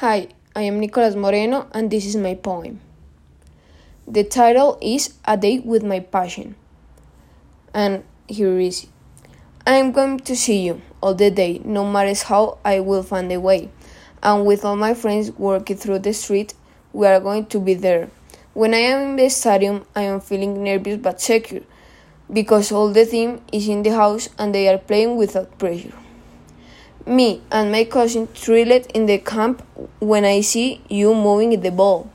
Hi, I am Nicolas Moreno and this is my poem. The title is A Day with My Passion. And here is it. I am going to see you all the day, no matter how I will find a way. And with all my friends working through the street, we are going to be there. When I am in the stadium, I am feeling nervous but secure because all the team is in the house and they are playing without pressure. Me and my cousin thrilled in the camp when I see you moving the ball.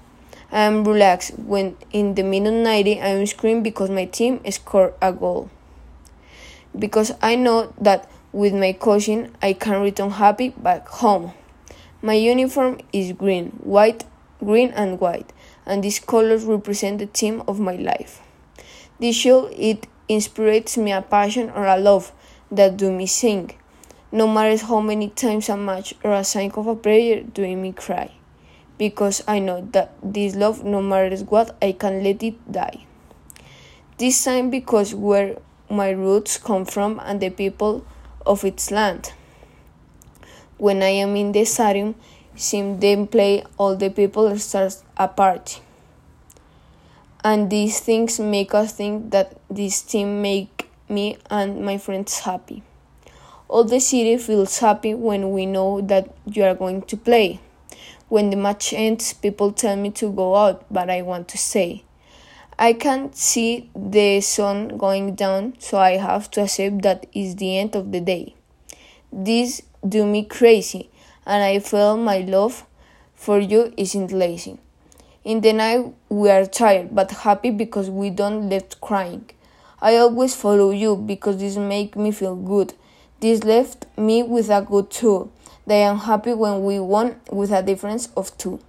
I am relaxed when in the minute 90 I am screaming because my team scored a goal. Because I know that with my cousin I can return happy back home. My uniform is green, white, green and white, and these colors represent the theme of my life. This show it inspires me a passion or a love that do me sing no matter how many times a match or a sign of a prayer doing me cry, because I know that this love, no matter what, I can let it die. This sign because where my roots come from and the people of its land. When I am in the stadium, seeing them play, all the people start a party. And these things make us think that this team make me and my friends happy. All the city feels happy when we know that you are going to play. When the match ends, people tell me to go out, but I want to stay. I can't see the sun going down, so I have to accept that it's the end of the day. This do me crazy, and I feel my love for you isn't lazy. In the night we are tired but happy because we don't left crying. I always follow you because this make me feel good. This left me with a good tool. They am happy when we won with a difference of two.